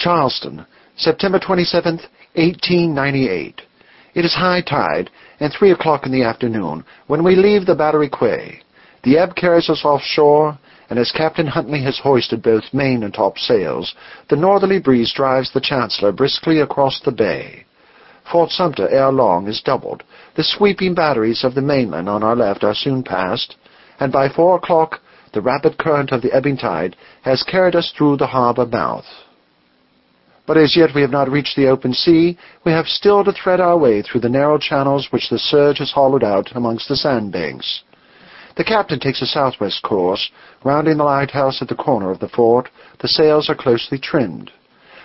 Charleston, September 27, 1898. It is high tide, and three o'clock in the afternoon, when we leave the Battery Quay. The ebb carries us offshore, and as Captain Huntley has hoisted both main and top sails, the northerly breeze drives the Chancellor briskly across the bay. Fort Sumter ere long is doubled. The sweeping batteries of the mainland on our left are soon passed, and by four o'clock the rapid current of the ebbing tide has carried us through the harbor mouth. But as yet we have not reached the open sea, we have still to thread our way through the narrow channels which the surge has hollowed out amongst the sandbanks. The captain takes a southwest course, rounding the lighthouse at the corner of the fort. The sails are closely trimmed.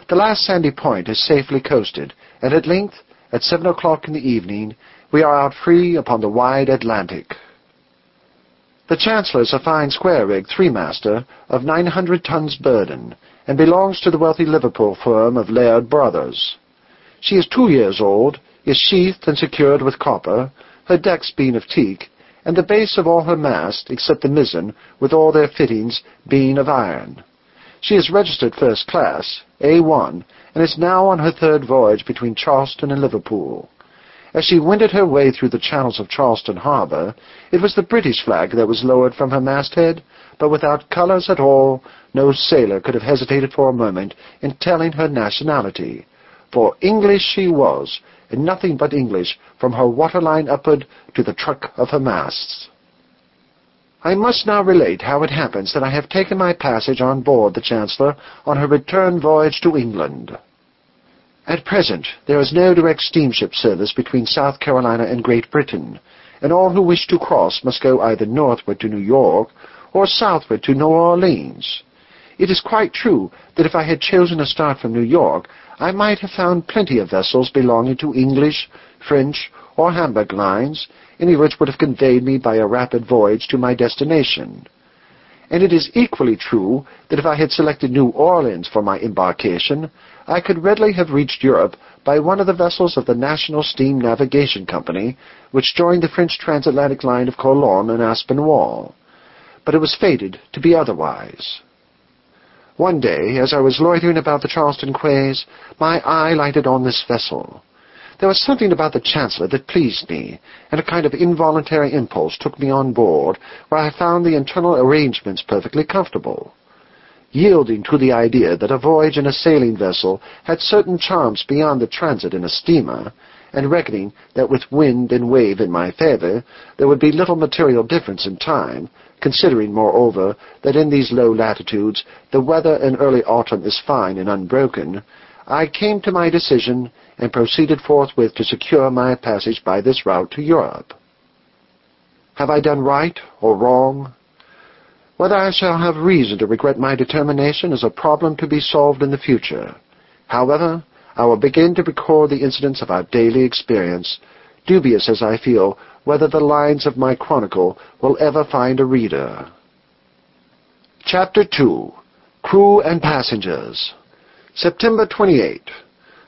The last sandy point is safely coasted, and at length, at seven o'clock in the evening, we are out free upon the wide Atlantic. The Chancellor is a fine square-rigged three-master of nine hundred tons burden, and belongs to the wealthy Liverpool firm of Laird Brothers. She is two years old, is sheathed and secured with copper, her decks being of teak, and the base of all her masts, except the mizzen, with all their fittings, being of iron. She is registered first class, A1, and is now on her third voyage between Charleston and Liverpool. As she wended her way through the channels of Charleston Harbor, it was the British flag that was lowered from her masthead, but without colors at all, no sailor could have hesitated for a moment in telling her nationality. For English she was, and nothing but English from her waterline upward to the truck of her masts. I must now relate how it happens that I have taken my passage on board the Chancellor on her return voyage to England. At present, there is no direct steamship service between South Carolina and Great Britain, and all who wish to cross must go either northward to New York or southward to New Orleans. It is quite true that if I had chosen to start from New York, I might have found plenty of vessels belonging to English, French, or Hamburg lines, any of which would have conveyed me by a rapid voyage to my destination. And it is equally true that if I had selected New Orleans for my embarkation, I could readily have reached Europe by one of the vessels of the National Steam Navigation Company, which joined the French transatlantic line of Colon and Aspinwall but it was fated to be otherwise. One day, as I was loitering about the Charleston quays, my eye lighted on this vessel. There was something about the Chancellor that pleased me, and a kind of involuntary impulse took me on board, where I found the internal arrangements perfectly comfortable. Yielding to the idea that a voyage in a sailing vessel had certain charms beyond the transit in a steamer, and reckoning that with wind and wave in my favor there would be little material difference in time, considering, moreover, that in these low latitudes the weather in early autumn is fine and unbroken, I came to my decision and proceeded forthwith to secure my passage by this route to Europe. Have I done right or wrong? Whether I shall have reason to regret my determination is a problem to be solved in the future. However, I will begin to record the incidents of our daily experience, dubious as I feel whether the lines of my chronicle will ever find a reader. Chapter 2 Crew and Passengers September 28.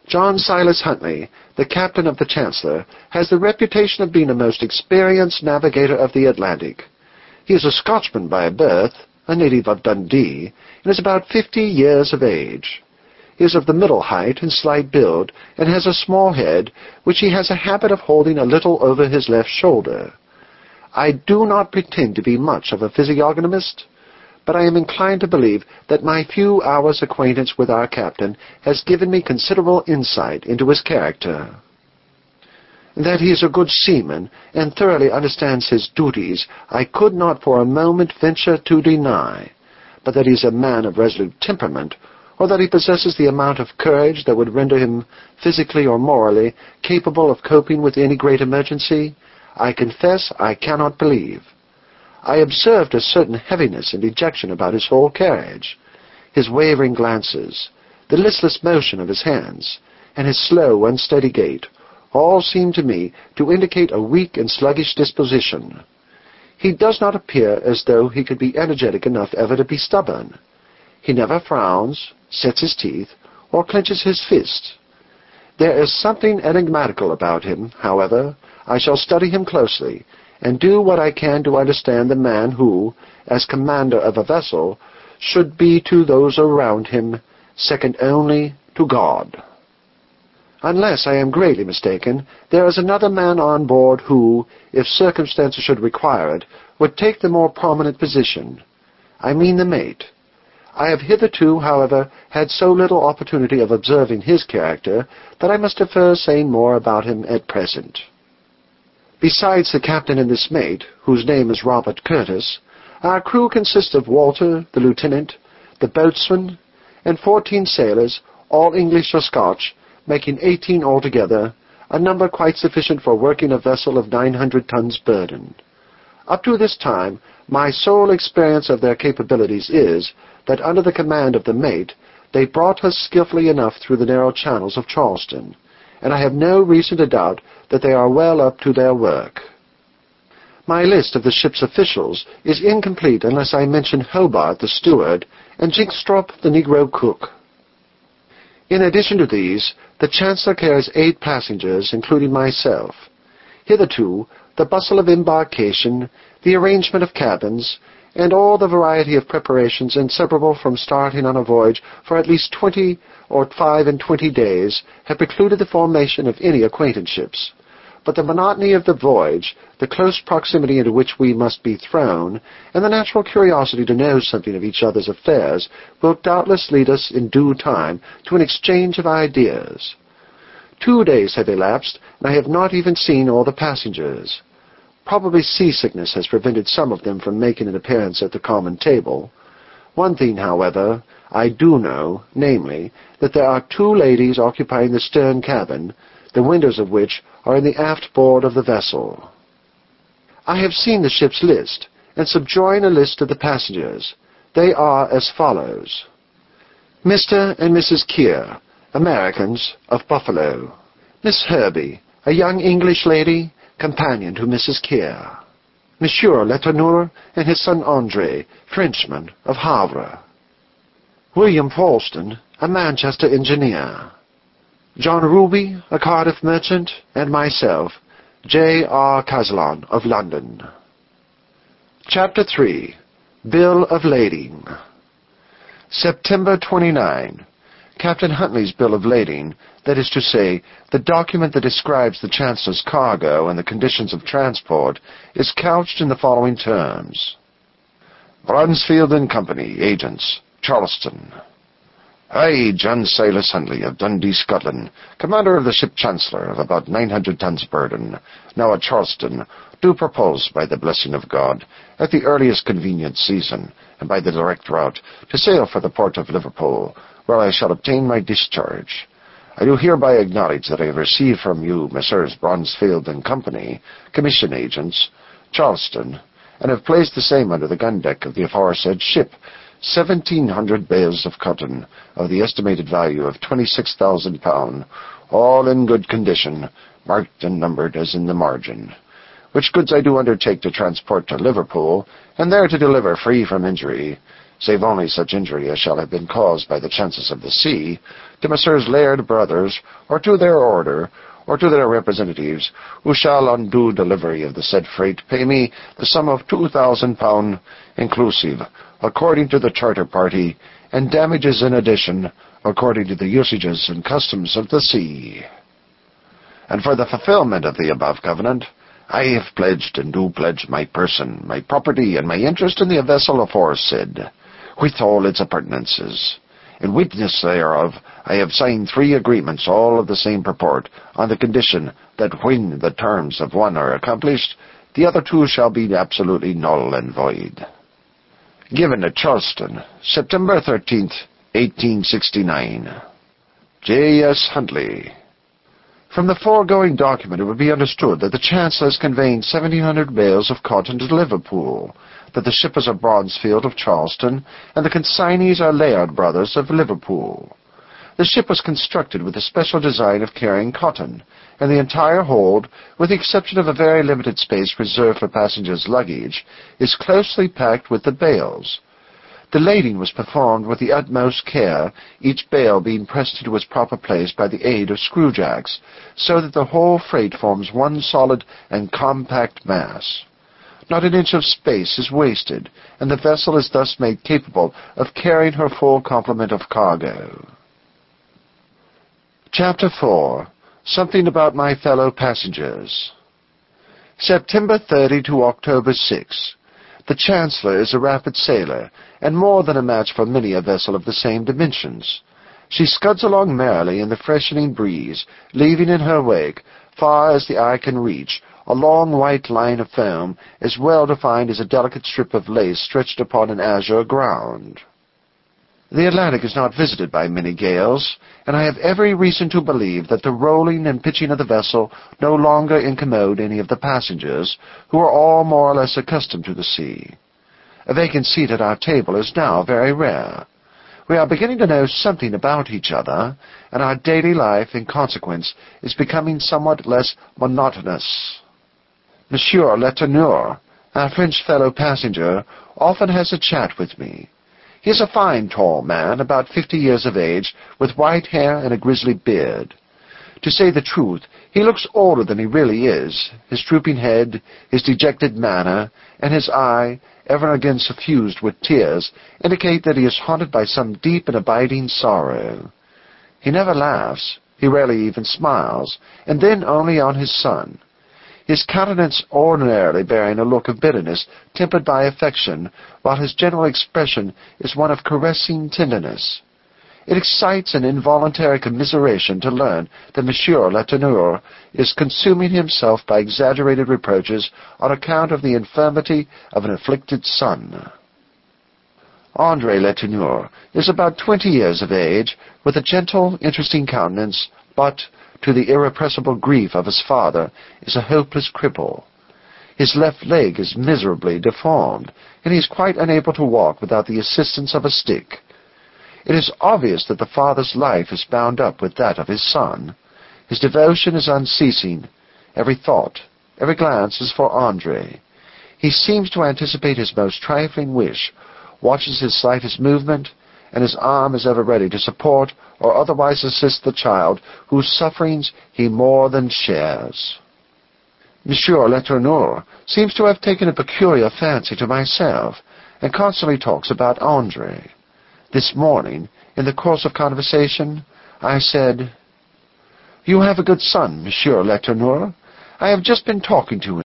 John Silas Huntley, the captain of the Chancellor, has the reputation of being a most experienced navigator of the Atlantic. He is a Scotchman by birth, a native of Dundee, and is about fifty years of age He is of the middle height and slight build, and has a small head, which he has a habit of holding a little over his left shoulder. I do not pretend to be much of a physiognomist, but I am inclined to believe that my few hours' acquaintance with our captain has given me considerable insight into his character. That he is a good seaman and thoroughly understands his duties, I could not for a moment venture to deny, but that he is a man of resolute temperament or that he possesses the amount of courage that would render him physically or morally capable of coping with any great emergency, I confess I cannot believe. I observed a certain heaviness and dejection about his whole carriage, his wavering glances, the listless motion of his hands, and his slow, unsteady gait, all seemed to me to indicate a weak and sluggish disposition. He does not appear as though he could be energetic enough ever to be stubborn. He never frowns, sets his teeth, or clenches his fist. There is something enigmatical about him, however. I shall study him closely, and do what I can to understand the man who, as commander of a vessel, should be to those around him second only to God. Unless I am greatly mistaken, there is another man on board who, if circumstances should require it, would take the more prominent position. I mean the mate. I have hitherto, however, had so little opportunity of observing his character that I must defer saying more about him at present. Besides the captain and this mate, whose name is Robert Curtis, our crew consists of Walter, the lieutenant, the boatswain, and fourteen sailors, all English or Scotch, making eighteen altogether, a number quite sufficient for working a vessel of nine hundred tons burden. Up to this time, my sole experience of their capabilities is that under the command of the mate, they brought us skilfully enough through the narrow channels of Charleston, and I have no reason to doubt that they are well up to their work. My list of the ship's officials is incomplete unless I mention Hobart, the steward, and Jynxstrop, the Negro cook. In addition to these, the Chancellor carries eight passengers, including myself. Hitherto, the bustle of embarkation, the arrangement of cabins, and all the variety of preparations inseparable from starting on a voyage for at least twenty or five and twenty days have precluded the formation of any acquaintanceships. But the monotony of the voyage, the close proximity into which we must be thrown, and the natural curiosity to know something of each other's affairs will doubtless lead us in due time to an exchange of ideas. Two days have elapsed, and I have not even seen all the passengers. Probably seasickness has prevented some of them from making an appearance at the common table. One thing, however, I do know, namely, that there are two ladies occupying the stern cabin, the windows of which are in the aft board of the vessel. I have seen the ship's list, and subjoin a list of the passengers. They are as follows. Mr. and Mrs. Kear, Americans, of Buffalo. Miss Herbey, a young English lady, companion to Mrs. Kear. Monsieur Letourneur and his son Andre, Frenchman, of Havre. William Falsten, a Manchester engineer. John Ruby, a Cardiff merchant, and myself, J. R. Kazallon, of London. Chapter 3 Bill of Lading September 29 Captain Huntley's bill of lading, that is to say, the document that describes the Chancellor's cargo and the conditions of transport, is couched in the following terms. Bronsfield and Company, agents, Charleston. I, John Silas Huntley of Dundee, Scotland, commander of the ship Chancellor of about nine hundred tons burden, now at Charleston, do propose, by the blessing of God, at the earliest convenient season, and by the direct route, to sail for the port of Liverpool, where I shall obtain my discharge. I do hereby acknowledge that I have received from you, Messrs. Bronsfield and Company, commission agents, Charleston, and have placed the same under the gun deck of the aforesaid ship, seventeen hundred bales of cotton, of the estimated value of twenty-six thousand pound, all in good condition, marked and numbered as in the margin. Which goods I do undertake to transport to Liverpool, and there to deliver free from injury, save only such injury as shall have been caused by the chances of the sea, to Messrs. Laird Brothers, or to their order, or to their representatives, who shall on due delivery of the said freight pay me the sum of two thousand pound inclusive, according to the charter party, and damages in addition, according to the usages and customs of the sea. And for the fulfillment of the above covenant, I have pledged and do pledge my person, my property, and my interest in the vessel aforesaid, with all its appurtenances. In witness thereof, I have signed three agreements, all of the same purport, on the condition that when the terms of one are accomplished, the other two shall be absolutely null and void. Given at Charleston, September 13th, 1869. J. S. Huntley. From the foregoing document it would be understood that the Chancellor is conveying 1,700 bales of cotton to Liverpool, that the shippers are Bronsfield of Charleston, and the consignees are Laird Brothers of Liverpool. The ship was constructed with a special design of carrying cotton, and the entire hold, with the exception of a very limited space reserved for passengers' luggage, is closely packed with the bales. The lading was performed with the utmost care, each bale being pressed into its proper place by the aid of screwjacks, so that the whole freight forms one solid and compact mass. Not an inch of space is wasted, and the vessel is thus made capable of carrying her full complement of cargo. Chapter 4 Something about my fellow passengers. September 30 to October 6. The Chancellor is a rapid sailor, and more than a match for many a vessel of the same dimensions. She scuds along merrily in the freshening breeze, leaving in her wake, far as the eye can reach, a long white line of foam, as well defined as a delicate strip of lace stretched upon an azure ground. The Atlantic is not visited by many gales, and I have every reason to believe that the rolling and pitching of the vessel no longer incommode any of the passengers, who are all more or less accustomed to the sea. A vacant seat at our table is now very rare. We are beginning to know something about each other, and our daily life, in consequence, is becoming somewhat less monotonous. Monsieur Letourneur, our French fellow passenger, often has a chat with me. He is a fine, tall man, about fifty years of age, with white hair and a grizzly beard. To say the truth, he looks older than he really is. His drooping head, his dejected manner, and his eye, ever and again suffused with tears, indicate that he is haunted by some deep and abiding sorrow. He never laughs, he rarely even smiles, and then only on his son. His countenance ordinarily bearing a look of bitterness tempered by affection, while his general expression is one of caressing tenderness. It excites an involuntary commiseration to learn that Monsieur Letourneur is consuming himself by exaggerated reproaches on account of the infirmity of an afflicted son. Andre Letourneur is about twenty years of age, with a gentle, interesting countenance, but, to the irrepressible grief of his father, is a hopeless cripple. His left leg is miserably deformed, and he is quite unable to walk without the assistance of a stick. It is obvious that the father's life is bound up with that of his son. His devotion is unceasing. Every thought, every glance is for Andre. He seems to anticipate his most trifling wish, watches his slightest movement, and his arm is ever ready to support or otherwise assist the child whose sufferings he more than shares. Monsieur Letourneur seems to have taken a peculiar fancy to myself, and constantly talks about Andre. This morning, in the course of conversation, I said, You have a good son, Monsieur Letourneur. I have just been talking to him.